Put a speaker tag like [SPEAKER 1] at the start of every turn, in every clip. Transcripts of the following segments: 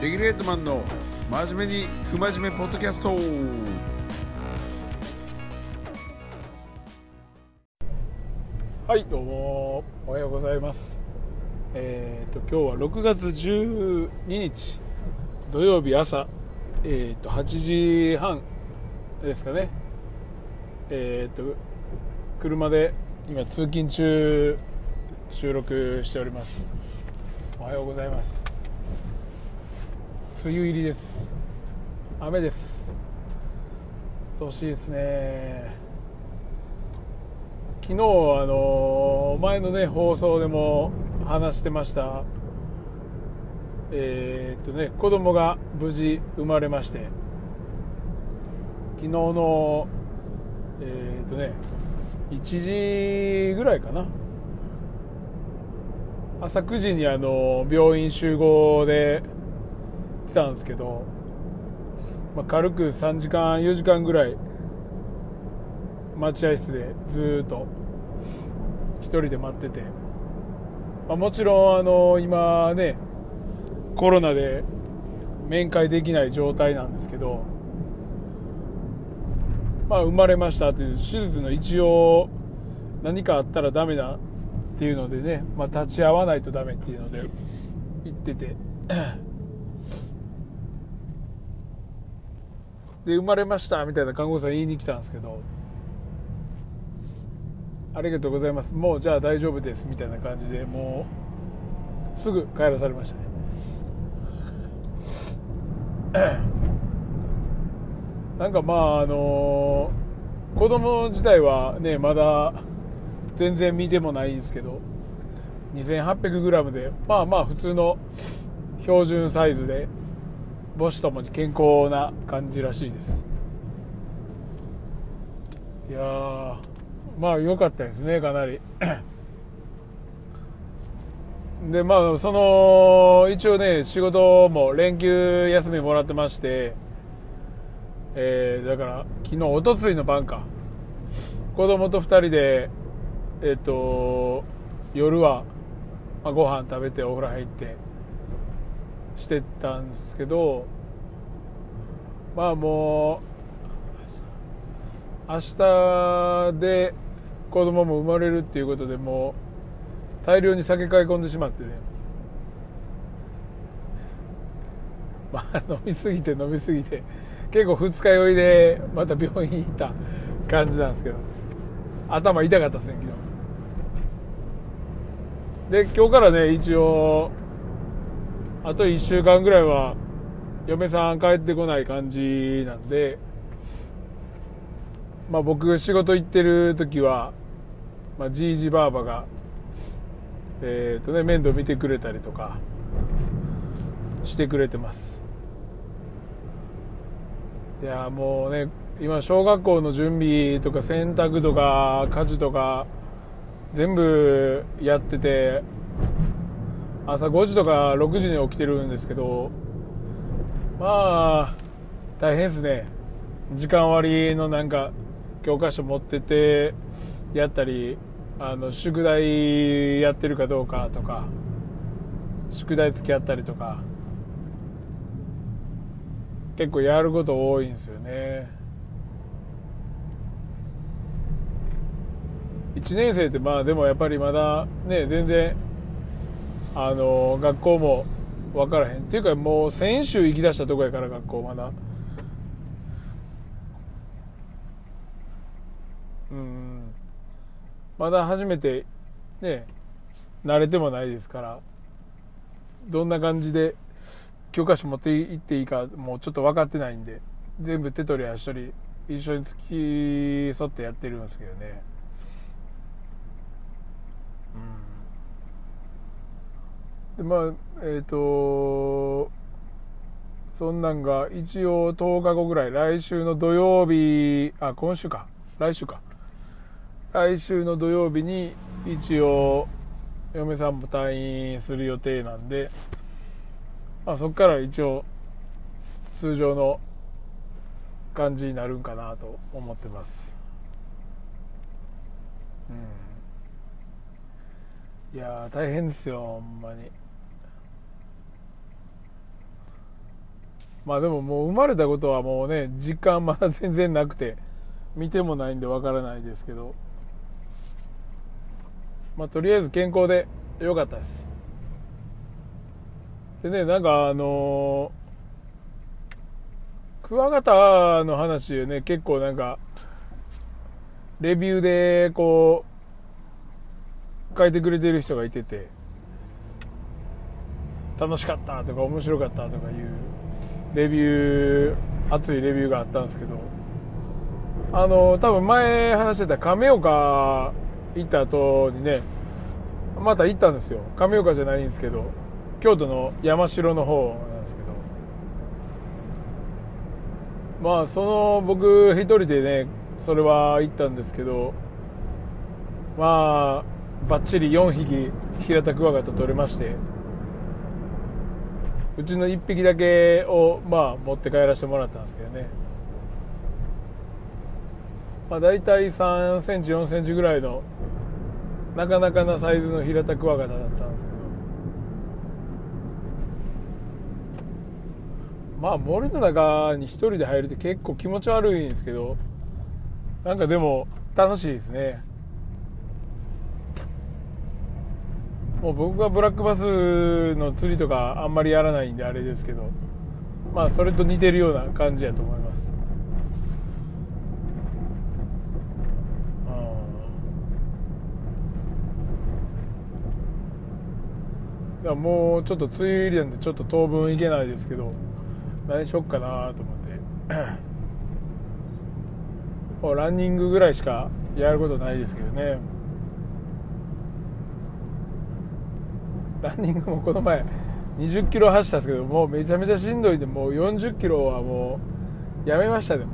[SPEAKER 1] レギュレートマンの真面目に不真面目ポッドキャスト。
[SPEAKER 2] はいどうも。おはようございます。えっ、と今日は6月12日土曜日朝。えっ、と8時半ですかね。えっ、と車で今通勤中収録しております。おはようございます。梅雨入りです。雨です。年しいですね。昨日あの前のね放送でも話してました。えー、っとね子供が無事生まれまして。昨日のえー、っとね1時ぐらいかな。朝9時にあの病院集合でたんですけど、まあ、軽く3時間4時間ぐらい待合室でずっと1人で待ってて、まあ、もちろんあの今ねコロナで面会できない状態なんですけど、まあ、生まれましたっていう手術の一応何かあったらダメだっていうのでね、まあ、立ち会わないとダメっていうので言っててで生まれましたみたいな看護師さん言いに来たんですけどありがとうございます。もうじゃあ大丈夫ですみたいな感じでもうすぐ帰らされましたね。なんかまああのー、子供自体はねまだ全然見てもないんですけど 2800g でまあまあ普通の標準サイズで母子ともに健康な感じらしいです。いやまあ良かったですねかなり。でまあその一応ね仕事も連休休みもらってましてえー、だから昨日おとついの晩か。子供と2人でえっ、ー、と夜は、まあ、ご飯食べてお風呂入ってしてたんですけどまあもう明日で子供も生まれるっていうことでもう大量に酒買い込んでしまってね。まあ飲みすぎて飲みすぎて結構二日酔いでまた病院行った感じなんですけど。頭痛かったですね昨日。で今日からね一応あと1週間ぐらいは嫁さん帰ってこない感じなんでまあ僕仕事行ってる時はまあ、じいじばあばが、えーとね、面倒見てくれたりとかしてくれてます。いやもうね今小学校の準備とか洗濯とか家事とか全部やってて朝5時とか6時に起きてるんですけどまあ大変ですね。時間割のなんか教科書持っててやったりあの宿題やってるかどうかとか宿題付き合ったりとか結構やること多いんですよね。1年生ってまあでもやっぱりまだね全然あの学校も分からへん。っていうかもう先週行きだしたとこやから学校まだ。うん。まだ初めてね慣れてもないですからどんな感じで教科書持っていっていいかもうちょっと分かってないんで全部手取り足取り一緒に付き添ってやってるんですけどね。うん。でまあえっ、ー、とそんなんが一応10日後ぐらい来週の土曜日あ今週か。来週か。来週の土曜日に一応嫁さんも退院する予定なんで、まあ、そこから一応通常の感じになるんかなと思ってます。うん。いや大変ですよほんまに。まあでももう生まれたことはもうね実感まだ全然なくて見てもないんでわからないですけど。まあとりあえず健康でよかったです。でねなんかあのクワガタの話でね結構なんかレビューでこう書いてくれてる人がいてて楽しかったとか面白かったとかいうレビュー熱いレビューがあったんですけどあの多分前話してた亀岡行った後にねまた行ったんですよ。亀岡じゃないんですけど京都の山城の方なんですけど。まあその僕一人でねそれは行ったんですけどまあバッチリ4匹平田クワガタ取れまして。うちの1匹だけをまあ持って帰らせてもらったんですけどね。まあ大体3センチ4センチぐらいのなかなかなサイズの平田クワガタだったんですけど。まあ森の中に一人で入るって結構気持ち悪いんですけど。なんかでも楽しいですね。もう僕はブラックバスの釣りとかあんまりやらないんであれですけどまあそれと似てるような感じやと思います。だもうちょっと梅雨入りなんでちょっと当分行けないですけど何しよっかなと思って。ランニングぐらいしかやることないですけどね。ランニングもこの前20キロ走ったんですけどもうめちゃめちゃしんどいんでもう40キロはもうやめましたでも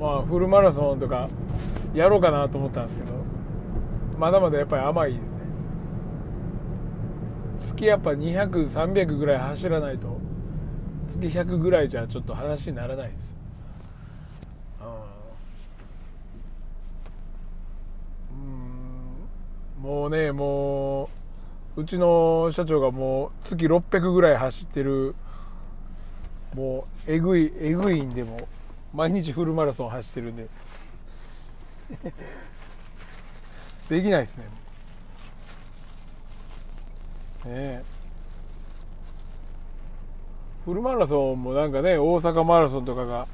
[SPEAKER 2] まあフルマラソンとかやろうかなと思ったんですけどまだまだやっぱり甘いで。すね月やっぱ200300ぐらい走らないと月100ぐらいじゃちょっと話にならないですうんもうねもううちの社長がもう月600ぐらい走ってるもうえぐいえぐいんでも毎日フルマラソン走ってるんで。できないですね。ねえ。フルマラソンもなんかね大阪マラソンとかが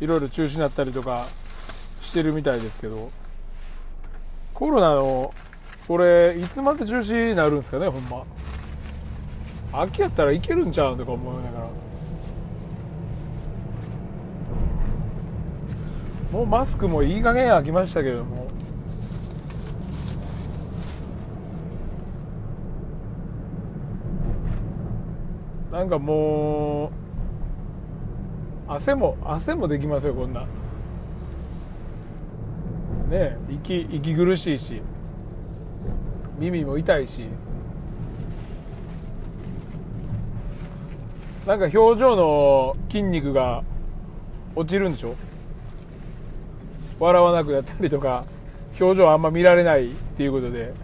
[SPEAKER 2] いろいろ中止になったりとかしてるみたいですけど。コロナのこれいつまで中止になるんですかねほんま。秋やったらいけるんちゃうとか思いながら。もうマスクもいい加減飽きましたけども。なんかもう汗も汗もできますよこんな。ねえ息息苦しいし。耳も痛いし。なんか表情の筋肉が落ちるんでしょ？笑わなくなったりとか表情あんま見られないっていうことで。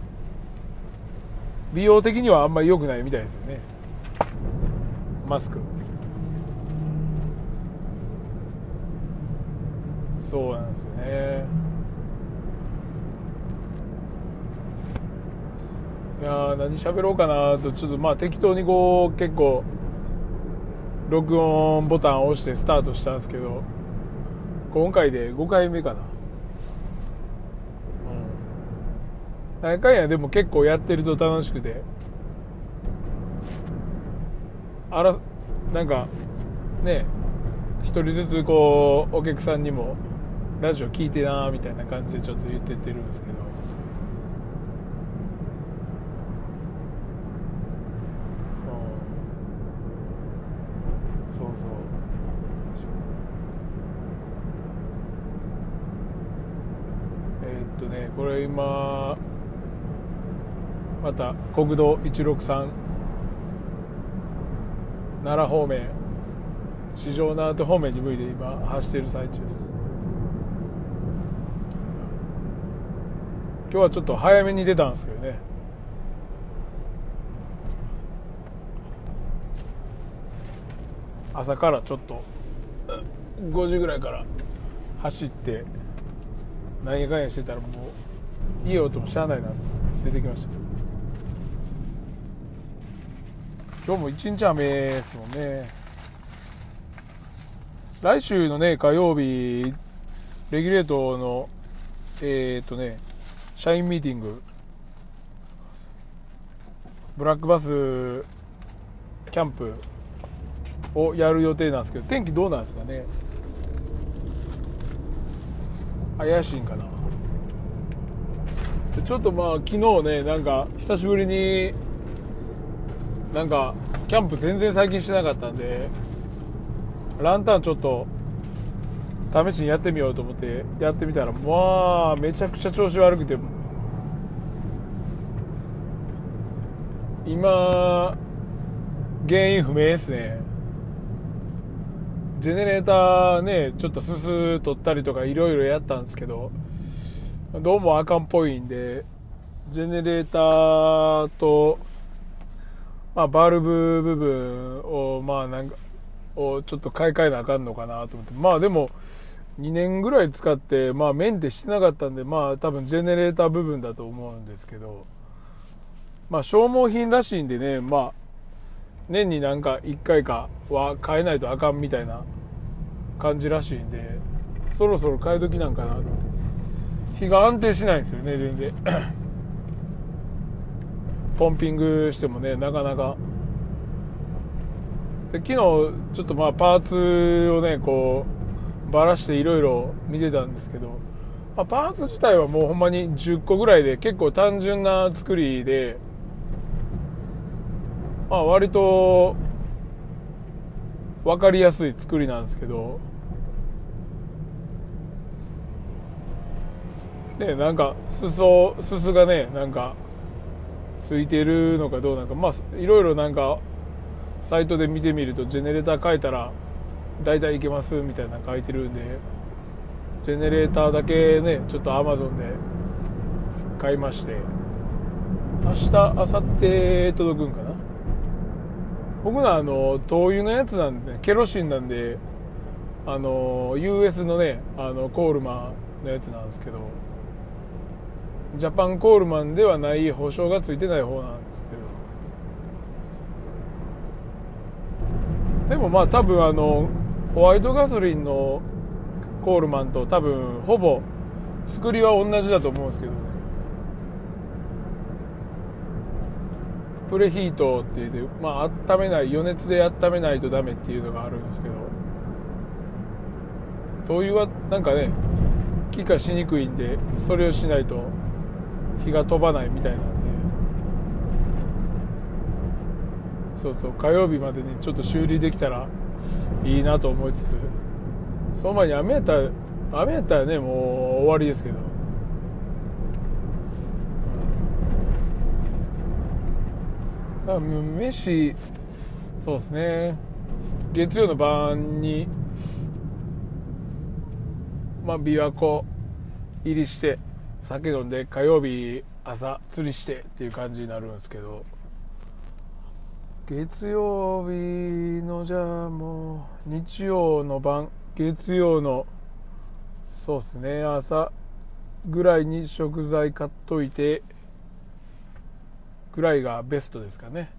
[SPEAKER 2] 美容的にはあんまり良くないみたいですよね。マスク。そうなんですよね。いや何喋ろうかなとちょっとまあ適当にこう結構録音ボタンを押してスタートしたんですけど今回で5回目かな。うん。何回やでも結構やってると楽しくて。あらなんかね一人ずつこうお客さんにもラジオ聞いてなみたいな感じでちょっと言ってってるんですけどそうそうえーっとねこれ今また国道163奈良方面。四条縄手方面に向いて今走っている最中です。今日はちょっと早めに出たんですけどね。朝からちょっと5時ぐらいから走って何やかんやしてたらもう家音もしゃあないな出てきました。今日も一日雨ですもんね。来週のね火曜日レギュレートのえー、っとね社員ミーティング。ブラックバスキャンプをやる予定なんですけど天気どうなんですかね。怪しいんかな。ちょっとまあ昨日ねなんか久しぶりになんかキャンプ全然最近してなかったんでランタンちょっと試しにやってみようと思ってやってみたらまあめちゃくちゃ調子悪くて今原因不明ですね。ジェネレーターねちょっとすす取ったりとかいろいろやったんですけどどうもあかんっぽいんでジェネレーターと、まあ、バルブ部分をまあなんかをちょっと買い替えなあかんのかなと思って。まあでも2年ぐらい使ってまあメンテしてなかったんでまあ多分ジェネレーター部分だと思うんですけど。まあ消耗品らしいんでねまあ年になんか1回かは変えないとあかんみたいな感じらしいんでそろそろ変え時なんかなと思って。日が安定しないんですよね全然。ポンピングしてもねなかなか。で昨日ちょっとまあパーツをねこうばらしていろいろ見てたんですけど、まあ、パーツ自体はもうほんまに10個ぐらいで結構単純な作りでまあ割と分かりやすい作りなんですけど。ねなんか裾裾がねなんかついてるのかどうなのかまあいろいろなんかサイトで見てみるとジェネレーター変えたら大体いけますみたいな書いてるんでジェネレーターだけねちょっとアマゾンで買いまして明日明後日届くんかな。僕のあの灯油のやつなんで、ケロシンなんであの US のねあのコールマンのやつなんですけどジャパンコールマンではない保証がついてない方なんですけど。でもまあ多分あのホワイトガソリンのコールマンと多分ほぼ作りは同じだと思うんですけどね。プレヒートって言って、まあ温めない余熱で温めないとダメっていうのがあるんですけど。灯油はなんかね気化しにくいんでそれをしないと火が飛ばないみたいなんで。そうそう火曜日までにちょっと修理できたらいいなと思いつつ。その前に雨やったら雨やったらねもう終わりですけど。だから飯そうですね。月曜の晩にまあ琵琶湖入りして酒飲んで火曜日朝釣りしてっていう感じになるんですけど。月曜日のじゃあもう日曜の晩月曜のそうですね朝ぐらいに食材買っといてぐらいがベストですかね。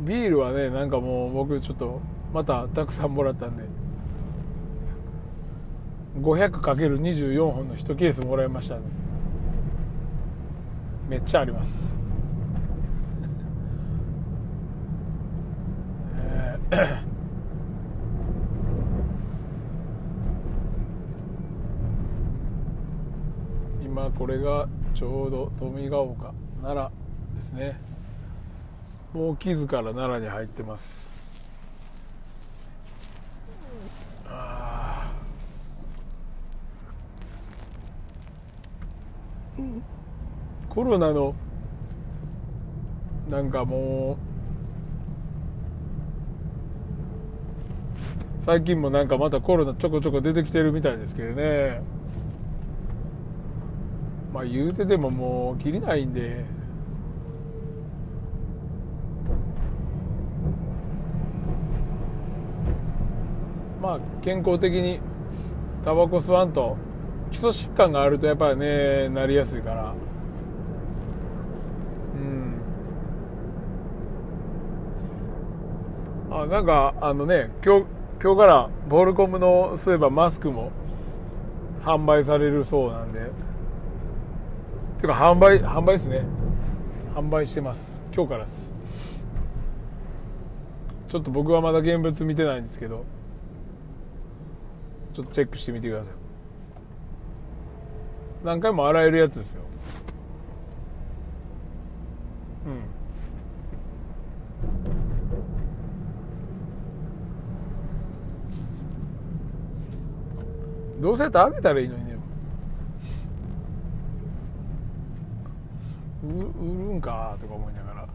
[SPEAKER 2] うん。ビールはねなんかもう僕ちょっとまたたくさんもらったんで。500×24 本の1ケースもらいましたね。めっちゃあります、今これがちょうど富ヶ丘奈良ですね。もう木津から奈良に入ってます。コロナのなんかもう最近もなんかまたコロナちょこちょこ出てきてるみたいですけどね。まあ言うてでももう切りないんで。まあ健康的にタバコ吸わんと。基礎疾患があるとやっぱりねなりやすいから。うん。あなんかあのね今日今日からボールコムのそういえばマスクも販売されるそうなんで。てか販売販売ですね。販売してます。今日からです。ちょっと僕はまだ現物見てないんですけど。ちょっとチェックしてみてください。何回も洗えるやつですよ。うん。どうせやったらあげたらいいのにね。売るんかとか思いながら。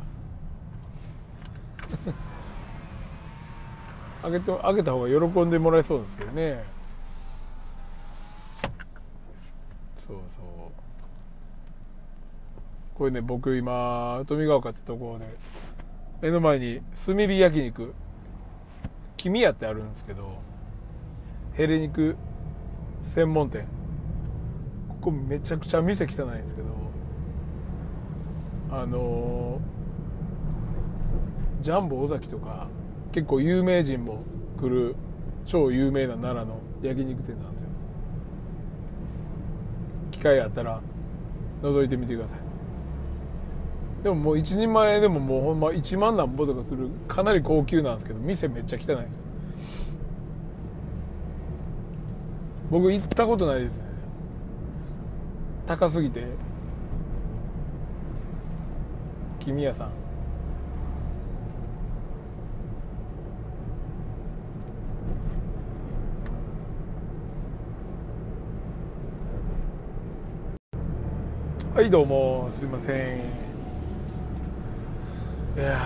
[SPEAKER 2] あげてあげた方が喜んでもらえそうですけどね。そうそう。これね僕今富ヶ丘ってところで目の前に炭火焼肉君屋ってあるんですけどヘレ肉専門店。ここめちゃくちゃ店汚いんですけどあのジャンボ尾崎とか結構有名人も来る超有名な奈良の焼肉店なんですよ。機会あったら覗いてみてください。でももう1人前でももうほんま1万なんぼとかするかなり高級なんですけど店めっちゃ汚いですよ。僕行ったことないです。ね高すぎて君屋さん。はいどうもすいません。いや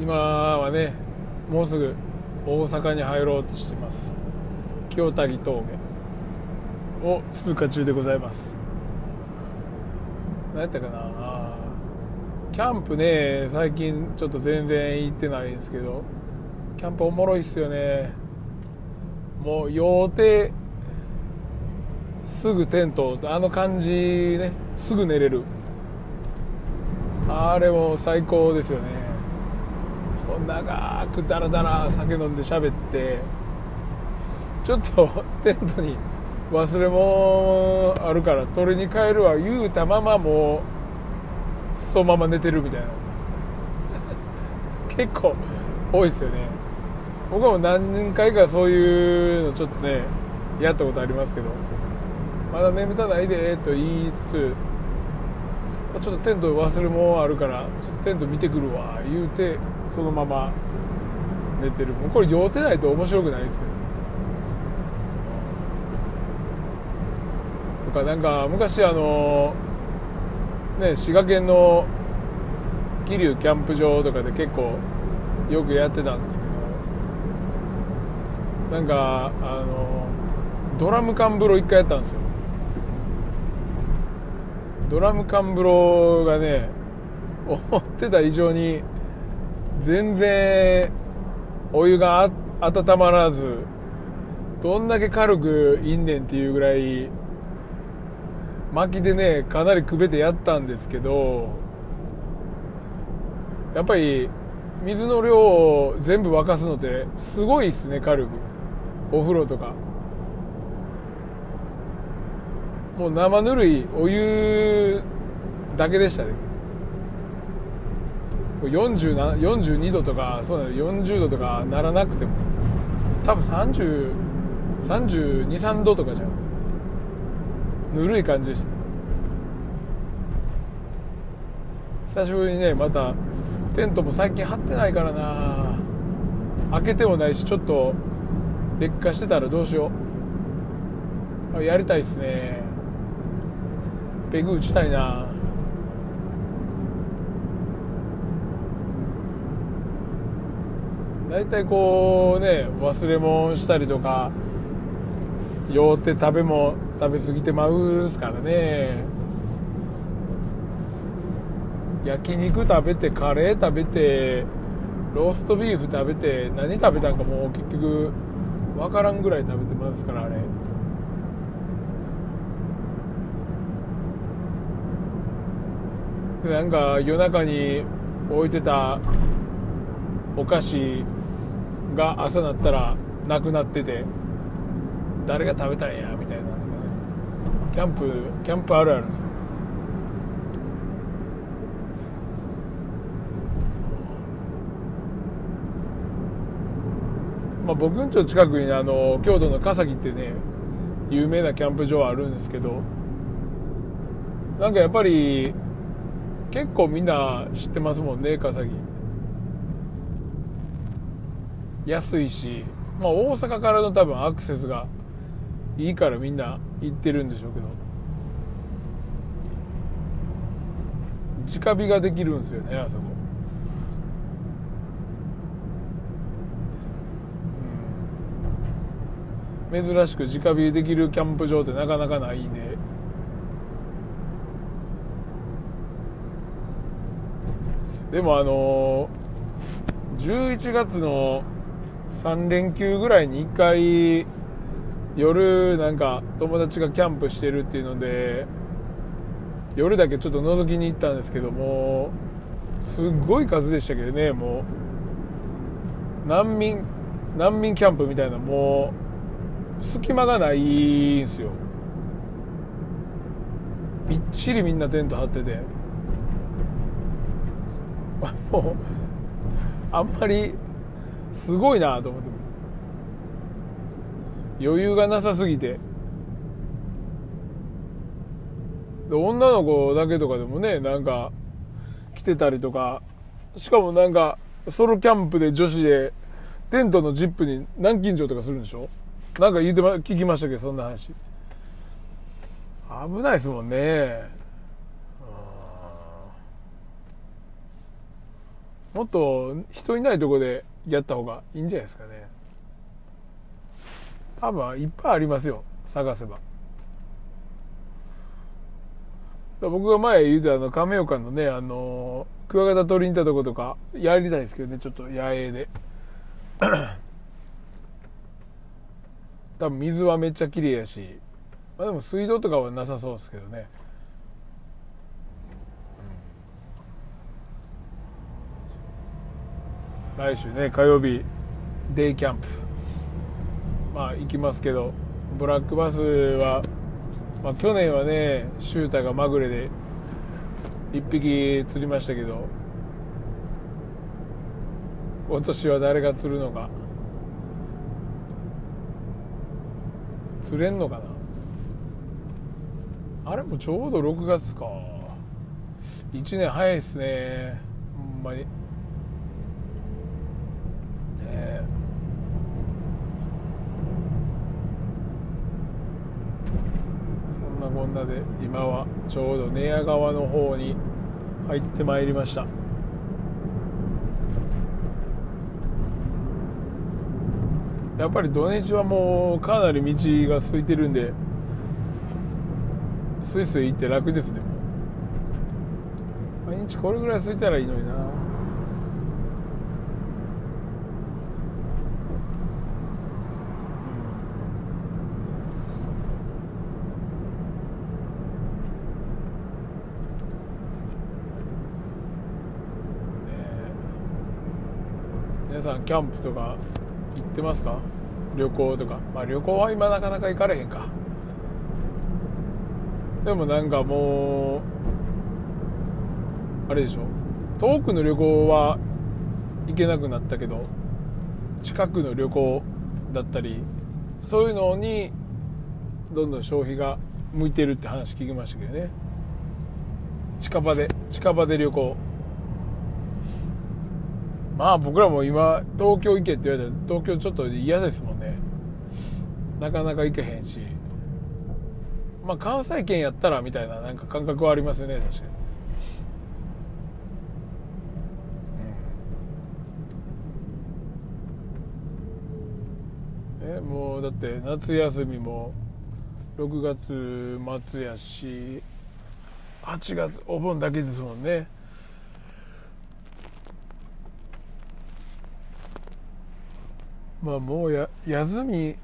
[SPEAKER 2] 今はねもうすぐ大阪に入ろうとしています。清谷峠を通過中でございます。何やったかな？キャンプね最近ちょっと全然行ってないんですけどキャンプおもろいっすよね。もう予定すぐテントあの感じねすぐ寝れる。あれも最高ですよね。長くダラダラ酒飲んで喋ってちょっとテントに忘れ物あるから取りに帰るわ。言うたままもうそのまま寝てるみたいな。結構多いですよね。僕も何回かそういうのちょっとねやったことありますけど。まだ眠たないでと言いつつちょっとテント忘れ物あるからちょっとテント見てくるわ言うてそのまま寝てる。もうこれ酔うてないと面白くないですけど。とかなんか昔あのね滋賀県の桐生キャンプ場とかで結構よくやってたんですけどなんかあのドラム缶風呂一回やったんですよ。ドラム缶風呂がね思ってた以上に全然お湯が温まらずどんだけ軽くいんねんっていうぐらい薪でねかなりくべてやったんですけどやっぱり水の量を全部沸かすのってすごいっすね軽く。お風呂とか。もう生ぬるいお湯だけでしたね。42度とかそうなの40度とかならなくても。多分303233度とかじゃん。ぬるい感じでした。久しぶりにねまたテントも最近張ってないからな。開けてもないしちょっと劣化してたらどうしよう。やりたいっすね。ペグ打ちたいな。大体こうね忘れ物したりとか酔って食べも食べ過ぎてまうっすからね。焼肉食べてカレー食べてローストビーフ食べて何食べたんかもう結局分からんぐらい食べてますからあれ。なんか夜中に置いてたお菓子が朝なったらなくなってて誰が食べたんやみたいな。キャンプキャンプあるある。まあ、僕んちの近くにあの京都の笠木ってね有名なキャンプ場あるんですけどなんかやっぱり結構みんな知ってますもんね笠木安いし、まあ、大阪からの多分アクセスがいいからみんな行ってるんでしょうけど。直火ができるんですよねあそこ。珍しく直火できるキャンプ場ってなかなかないんで。でもあの11月の3連休ぐらいに1回夜なんか友達がキャンプしてるっていうので夜だけちょっと覗きに行ったんですけどもすっごい数でしたけどねもう。難民難民キャンプみたいなもう隙間がないんすよ。びっちりみんなテント張ってて。も うあんまりすごいなと思って余裕がなさすぎて。で女の子だけとかでもねなんか来てたりとか。しかもなんかソロキャンプで女子でテントのジップに南京錠とかするんでしょ？なんか言ってま聞きましたけどそんな話。危ないですもんね。もっと人いないとこでやった方がいいんじゃないですかね。多分いっぱいありますよ探せば。僕が前言うたあの亀岡のねあのクワガタ取りに行ったとことかやりたいですけどねちょっと野営で。多分水はめっちゃ綺麗やし、まあ、でも水道とかはなさそうですけどね。来週ね火曜日デイキャンプ。まあ行きますけどブラックバスは、まあ、去年はねシューターがまぐれで1匹釣りましたけど今年は誰が釣るのか。釣れんのかな。あれもちょうど6月か。1年早いっすね。ほんまに。ねそんなこんなで今はちょうど寝屋川の方に入ってまいりました。やっぱり土日はもうかなり道が空いてるんでスイスイ行って楽ですね。毎日これぐらい空いたらいいのにな。さんキャンプとか行ってますか？旅行とか。まあ旅行は今なかなか行かれへんか。でもなんかもうあれでしょ？遠くの旅行は行けなくなったけど近くの旅行だったりそういうのにどんどん消費が向いてるって話聞きましたけどね。近場で近場で旅行。まあ僕らも今東京行けって言われたら東京ちょっと嫌ですもんね。なかなか行けへんし。まあ関西圏やったらみたいななんか感覚はありますよね確かに、えもうだって夏休みも6月末やし8月お盆だけですもんね。まあもうや休み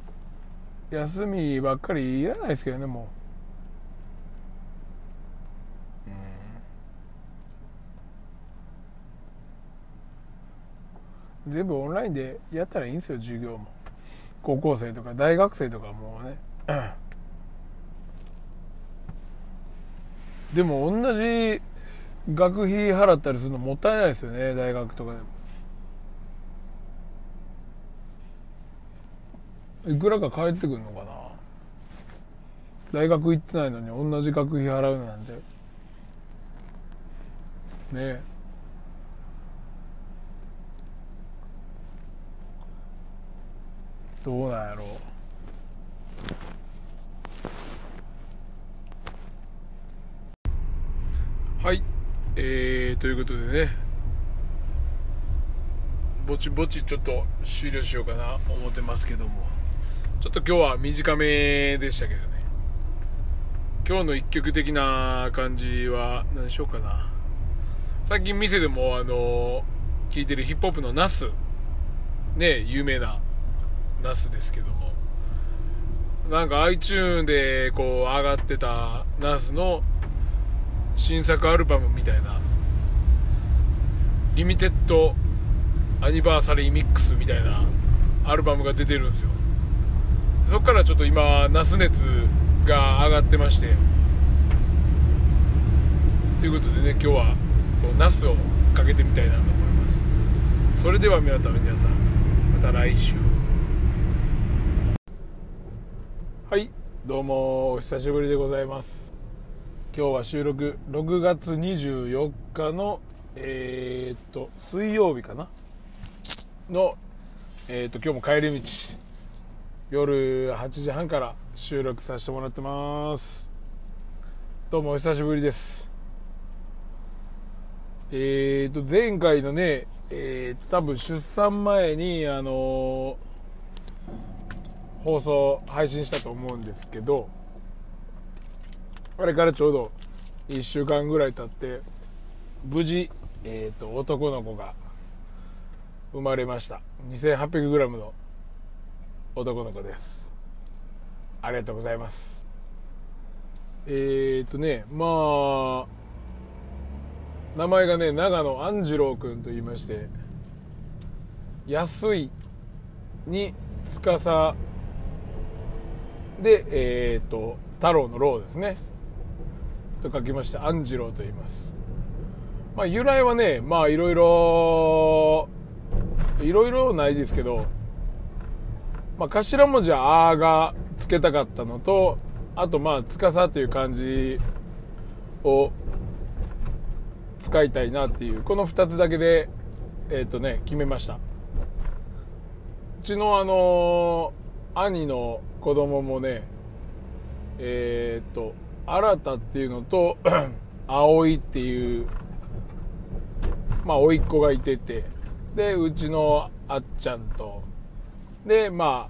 [SPEAKER 2] 休みばっかりいらないですけどねもう、うん、全部オンラインでやったらいいんですよ授業も。高校生とか大学生とかもうね。でも同じ学費払ったりするのもったいないですよね大学とかでも。いくらか返ってくるのかな？大学行ってないのに同じ学費払うなんて。ねえ。どうなんやろ。うはい。えー、ということでね。ぼちぼちちょっと終了しようかな思ってますけども。ちょっと今日は短めでしたけどね。今日の一曲的な感じは何しょうかな。最近店でもあの聴いてるヒップホップのナス。ね有名なナスですけども。なんか iTune でこう上がってたナスの新作アルバムみたいな。リミテッドアニバーサリーミックスみたいなアルバムが出てるんですよ。そこからちょっと今ナス熱が上がってまして。ということでね今日はこうナスをかけてみたいなと思います。それでは皆さんまた来週。はいどうもお久しぶりでございます。今日は収録6月24日のえー、っと水曜日かな？のえー、っと今日も帰り道。夜8時半から収録させてもらってます。どうもお久しぶりです。えーと前回のねえーと多分出産前にあのー、放送配信したと思うんですけどあれからちょうど1週間ぐらい経って無事、えーと男の子が生まれました。2800g の男の子です。ありがとうございます。えー、っとねまあ名前がね長野安次郎君と言いまして安いに司でえー、っと太郎の郎ですね。と書きまして安次郎と言います。まあ由来はねまあいろいろいろいろないですけどまあ、頭文字は「あ」がつけたかったのとあとまあ「つかさ」という漢字を使いたいなっていうこの2つだけでえっ、ー、とね決めました。うちのあのー、兄の子供もねえっ、ー、と新たっていうのと 葵っていうまあ甥っ子がいててでうちのあっちゃんとでま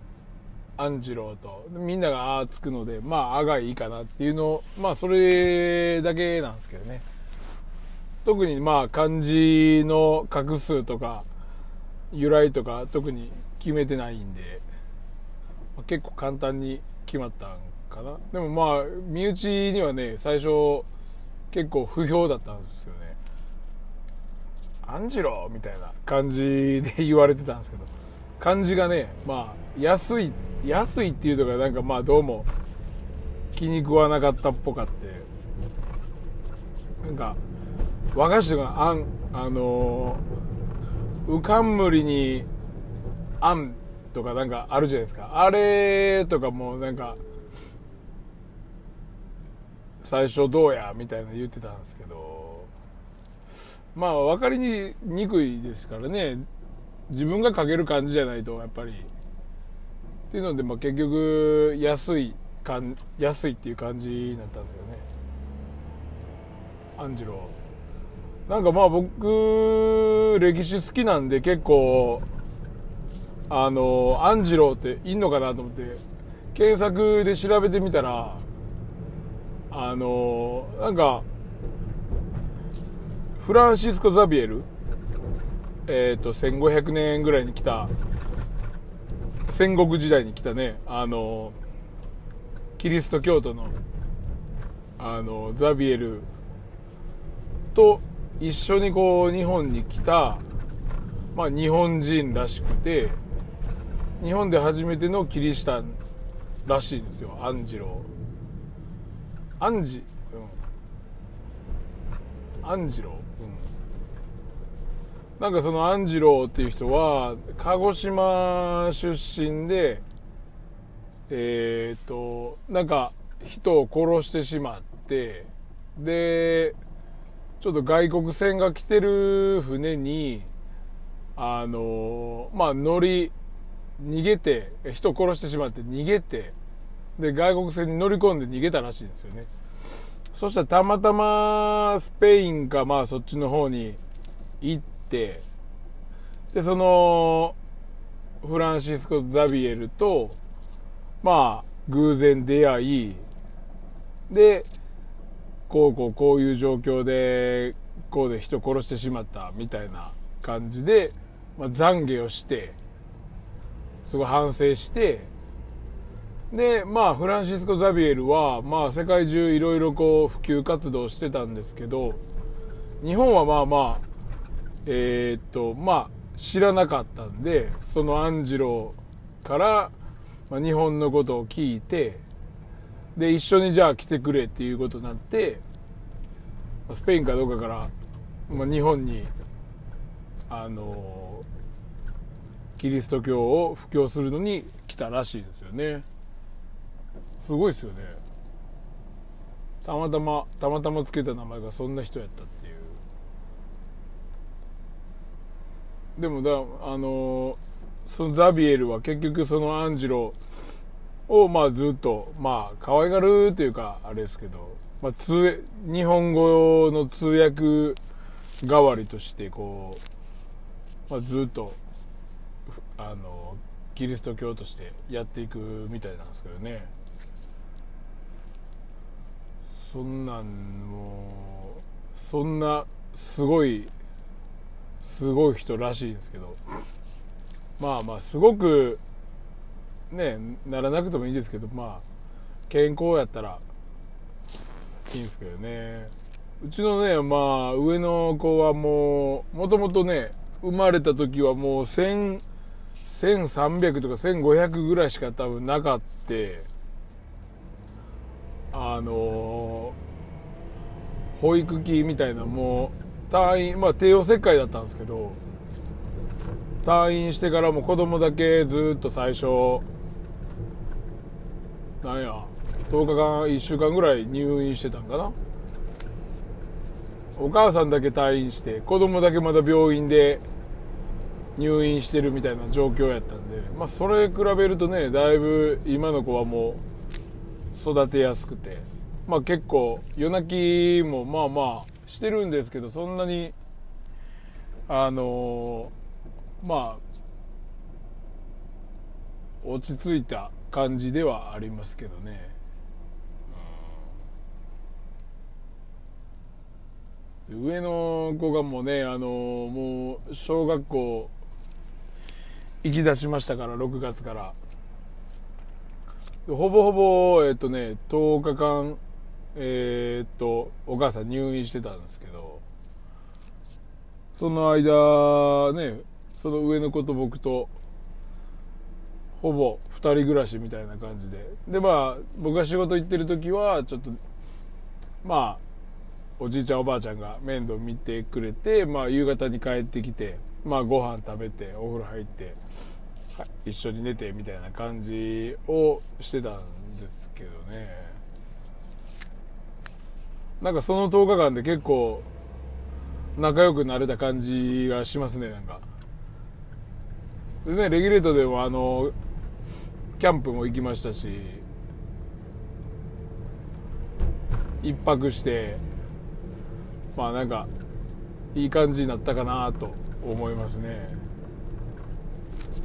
[SPEAKER 2] あアンジローとみんなが「あ」つくのでまあ「あ」がいいかなっていうのをまあそれだけなんですけどね。特にまあ漢字の画数とか由来とか特に決めてないんでま結構簡単に決まったんかな。でもまあ身内にはね最初結構不評だったんですよね。アンジローみたいな感じで言われてたんですけど。感じがねまあ安い安いっていうとかなんかまあどうも気に食わなかったっぽかって。なんか和菓子とかあんあのー、うかんむりにあんとかなんかあるじゃないですか。あれとかもなんか最初どうやみたいな言ってたんですけど。まあ分かりにくいですからね。自分が書ける感じじゃないとやっぱり。っていうので、まあ、結局安いかん安いっていう感じになったんですよね。アンジロ。なんかまあ僕歴史好きなんで結構あのアンジロっていんのかなと思って検索で調べてみたらあのなんかフランシスコ・ザビエルえーと、1500年ぐらいに来た戦国時代に来たねあのキリスト教徒のあのザビエルと一緒にこう日本に来た、まあ、日本人らしくて日本で初めてのキリシタンらしいんですよアンジロアンジ、うん、アンジロ、うん、なんかそのアンジロっていう人は鹿児島出身でえっ、となんか人を殺してしまってでちょっと外国船が来てる船にあのまあ乗り逃げて人を殺してしまって逃げてで外国船に乗り込んで逃げたらしいんですよね。そしたらたまたまスペインかまあそっちの方に行ってでそのフランシスコ・ザビエルとまあ偶然出会いでこうこうこういう状況でこうで人殺してしまったみたいな感じで、まあ、懺悔をしてすごい反省してでまあフランシスコ・ザビエルは、まあ、世界中いろいろこう普及活動してたんですけど日本はまあまあえー、っとまあ知らなかったんでそのアンジロから、まあ、日本のことを聞いてで一緒にじゃあ来てくれっていうことになってスペインかどうかから、まあ、日本にあのキリスト教を布教するのに来たらしいですよね。すごいですよね。たまたまたまたまつけた名前がそんな人やったっていうでもだあのそのザビエルは結局そのアンジロをまあずっとまあ可愛がるというかあれですけど、まあ、通日本語の通訳代わりとしてこう、まあ、ずっとあのキリスト教としてやっていくみたいなんですけどね。そんなんもうそんなすごいすごい人らしいんですけど。まあまあすごくねならなくてもいいんですけどまあ健康やったらいいんですけどね。うちのねまあ上の子はもうもともとね生まれた時はもう1300とか1500ぐらいしか多分なかってあの保育器みたいなもう退院まあ帝王切開だったんですけど退院してからも子供だけずっと最初なんや10日間1週間ぐらい入院してたんかな。お母さんだけ退院して子供だけまだ病院で入院してるみたいな状況やったんでまあそれ比べるとねだいぶ今の子はもう育てやすくてまあ結構夜泣きもまあまあしてるんですけどそんなにあの、まあ落ち着いた感じではありますけどね、上の子がもうねあのもう小学校行き出しましたから6月から。ほぼほぼえっとね10日間えー、っとお母さん入院してたんですけどその間ねその上の子と僕とほぼ2人暮らしみたいな感じで。でまあ僕が仕事行ってる時はちょっとまあおじいちゃんおばあちゃんが面倒見てくれて、まあ、夕方に帰ってきて、まあ、ご飯食べてお風呂入って、一緒に寝てみたいな感じをしてたんですけどね。なんかその10日間で結構仲良くなれた感じがしますねなんか。でねレギュレートでもあのキャンプも行きましたし一泊してまあなんかいい感じになったかなと思いますね。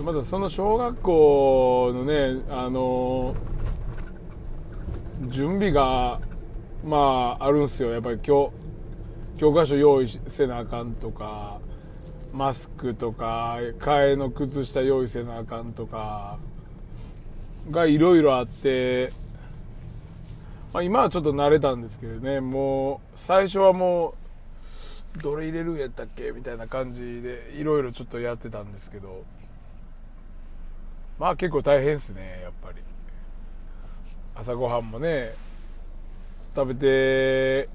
[SPEAKER 2] まだその小学校のねあの準備がまああるんすよ。やっぱり教教科書用意せなあかんとかマスクとか替えの靴下用意せなあかんとかがいろいろあって、まあ、今はちょっと慣れたんですけどね。もう最初はもうどれ入れるんやったっけ？みたいな感じでいろいろちょっとやってたんですけど。まあ結構大変ですねやっぱり。朝ごはんもね食べて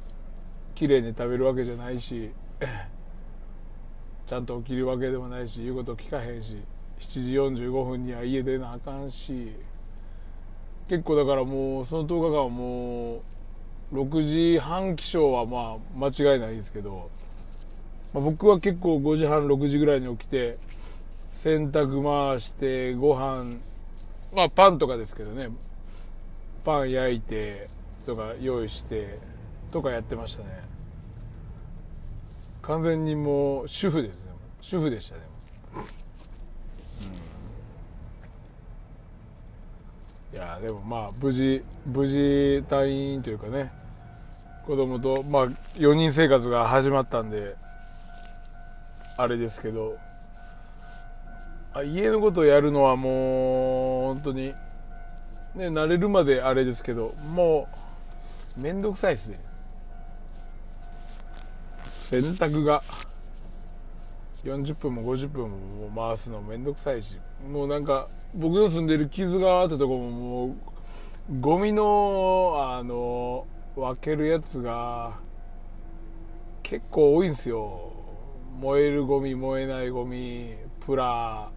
[SPEAKER 2] 綺麗に食べるわけじゃないし ちゃんと起きるわけでもないし言うこと聞かへんし7時45分には家出なあかんし結構だからもうその10日間はもう6時半起床はまあ間違いないですけど、まあ、僕は結構5時半6時ぐらいに起きて洗濯回してご飯まあパンとかですけどね。パン焼いてとか用意してとかやってましたね。完全にもう主婦ですね。主婦でしたね、うん、いやでもまあ無事無事退院というかね。子供とまあ4人生活が始まったんであれですけど。あ家のことをやるのはもう本当にね慣れるまであれですけどもう面倒くさいですね。洗濯が40分も50分も回すのめんどくさいしもうなんか僕の住んでる木津川ってとこももうゴミのあの分けるやつが結構多いんですよ。燃えるゴミ燃えないゴミプラ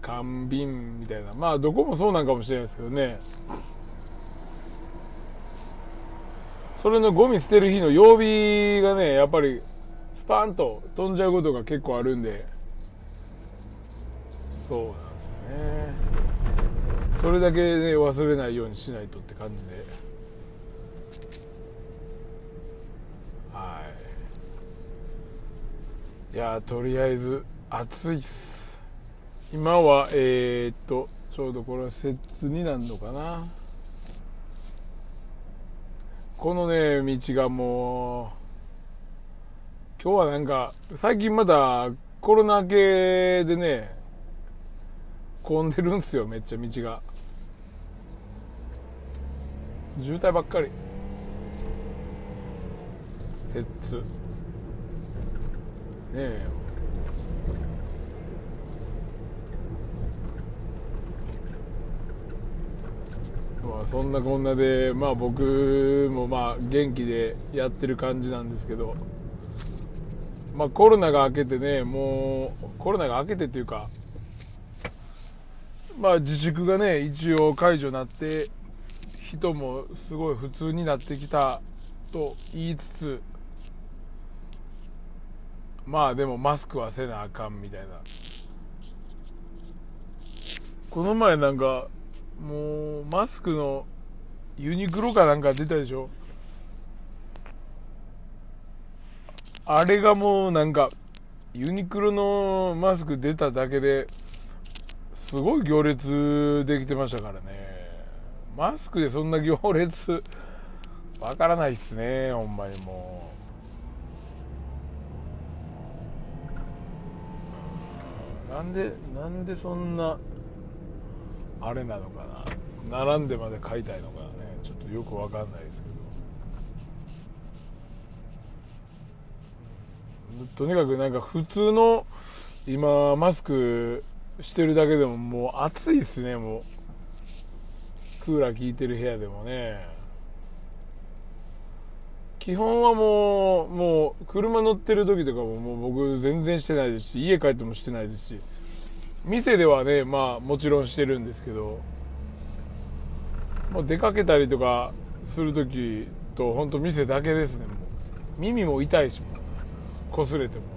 [SPEAKER 2] 缶瓶みたいな。まあどこもそうなんかもしれないですけどね。それのゴミ捨てる日の曜日がねやっぱりスパンと飛んじゃうことが結構あるんで。そうなんですね。それだけね忘れないようにしないとって感じで。はい。いやとりあえず暑いっす。今はえー、っとちょうどこれは摂津になるのかな。このね道がもう今日はなんか最近まだコロナ明けでね混んでるんですよめっちゃ道が。渋滞ばっかり。摂津。ねえ。まあそんなこんなでまあ僕もまあ元気でやってる感じなんですけどまあコロナが明けてねもうコロナが明けてっていうかまあ自粛がね一応解除になって人もすごい普通になってきたと言いつつまあでもマスクはせなあかんみたいな。この前なんかもうマスクのユニクロかなんか出たでしょ？あれがもうなんかユニクロのマスク出ただけですごい行列できてましたからね。マスクでそんな行列わからないっすねほんまにもう。なんでなんでそんなあれなのかな。並んでまで買いたいのかね。ちょっとよくわかんないですけど。とにかくなんか普通の今マスクしてるだけでももう暑いっすね。もう。クーラー効いてる部屋でもね。基本はもうもう車乗ってる時とかももう僕全然してないですし家帰ってもしてないですし。店ではねまあもちろんしてるんですけど、まあ、出かけたりとかする時と本当店だけですねもう。耳も痛いしも擦れても。